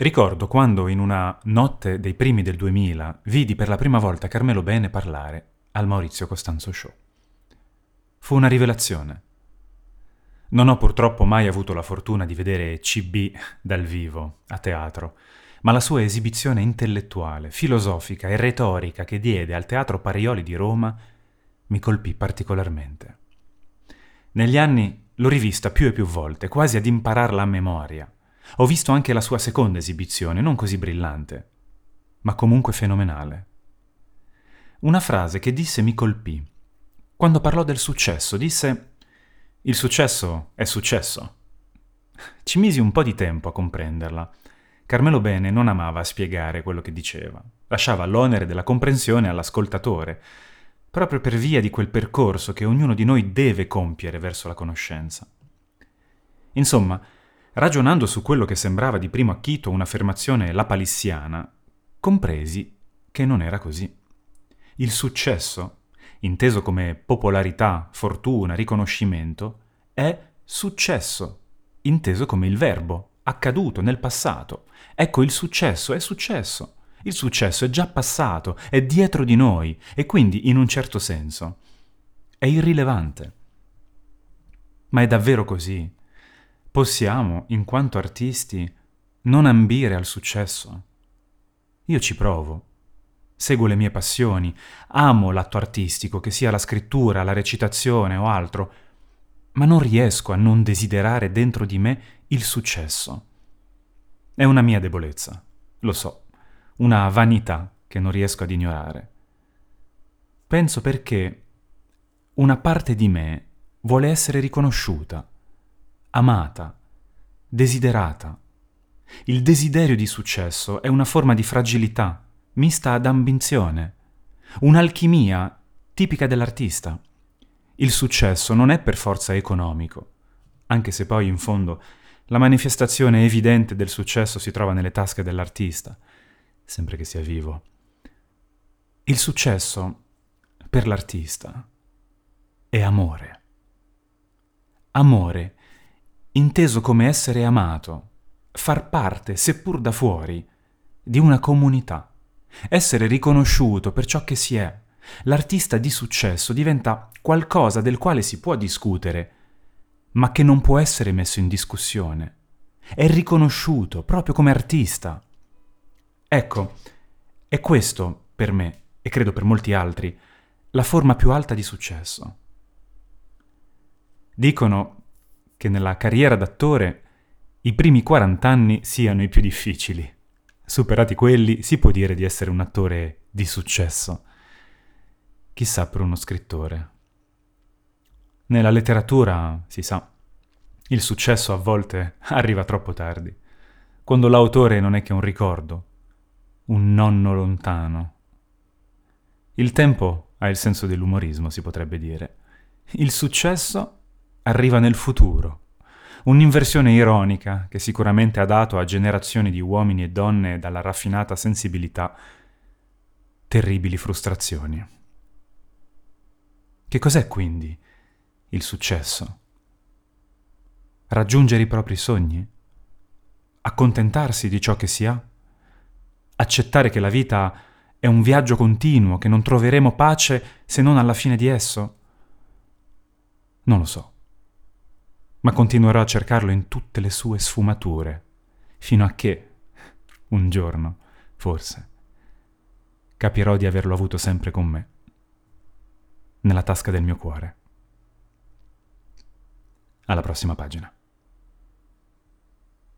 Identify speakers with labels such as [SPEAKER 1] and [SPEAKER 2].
[SPEAKER 1] Ricordo quando in una notte dei primi del 2000 vidi per la prima volta Carmelo Bene parlare al Maurizio Costanzo Show. Fu una rivelazione. Non ho purtroppo mai avuto la fortuna di vedere CB dal vivo, a teatro, ma la sua esibizione intellettuale, filosofica e retorica che diede al Teatro Parioli di Roma mi colpì particolarmente. Negli anni l'ho rivista più e più volte, quasi ad impararla a memoria ho visto anche la sua seconda esibizione, non così brillante, ma comunque fenomenale. Una frase che disse mi colpì. Quando parlò del successo, disse Il successo è successo. Ci misi un po' di tempo a comprenderla. Carmelo Bene non amava spiegare quello che diceva, lasciava l'onere della comprensione all'ascoltatore, proprio per via di quel percorso che ognuno di noi deve compiere verso la conoscenza. Insomma, Ragionando su quello che sembrava di primo acchito un'affermazione lapalissiana, compresi che non era così. Il successo, inteso come popolarità, fortuna, riconoscimento, è successo, inteso come il verbo, accaduto nel passato. Ecco, il successo è successo. Il successo è già passato, è dietro di noi e quindi, in un certo senso, è irrilevante. Ma è davvero così? Possiamo, in quanto artisti, non ambire al successo? Io ci provo. Seguo le mie passioni, amo l'atto artistico, che sia la scrittura, la recitazione o altro, ma non riesco a non desiderare dentro di me il successo. È una mia debolezza, lo so, una vanità che non riesco ad ignorare. Penso perché una parte di me vuole essere riconosciuta amata, desiderata. Il desiderio di successo è una forma di fragilità, mista ad ambizione, un'alchimia tipica dell'artista. Il successo non è per forza economico, anche se poi in fondo la manifestazione evidente del successo si trova nelle tasche dell'artista, sempre che sia vivo. Il successo, per l'artista, è amore. Amore inteso come essere amato, far parte, seppur da fuori, di una comunità, essere riconosciuto per ciò che si è. L'artista di successo diventa qualcosa del quale si può discutere, ma che non può essere messo in discussione. È riconosciuto proprio come artista. Ecco, è questo, per me, e credo per molti altri, la forma più alta di successo. Dicono che nella carriera d'attore i primi 40 anni siano i più difficili. Superati quelli, si può dire di essere un attore di successo. Chissà per uno scrittore. Nella letteratura, si sa, il successo a volte arriva troppo tardi, quando l'autore non è che un ricordo, un nonno lontano. Il tempo ha il senso dell'umorismo, si potrebbe dire. Il successo arriva nel futuro. Un'inversione ironica che sicuramente ha dato a generazioni di uomini e donne dalla raffinata sensibilità terribili frustrazioni. Che cos'è quindi il successo? Raggiungere i propri sogni? Accontentarsi di ciò che si ha? Accettare che la vita è un viaggio continuo, che non troveremo pace se non alla fine di esso? Non lo so ma continuerò a cercarlo in tutte le sue sfumature, fino a che, un giorno, forse, capirò di averlo avuto sempre con me, nella tasca del mio cuore. Alla prossima pagina.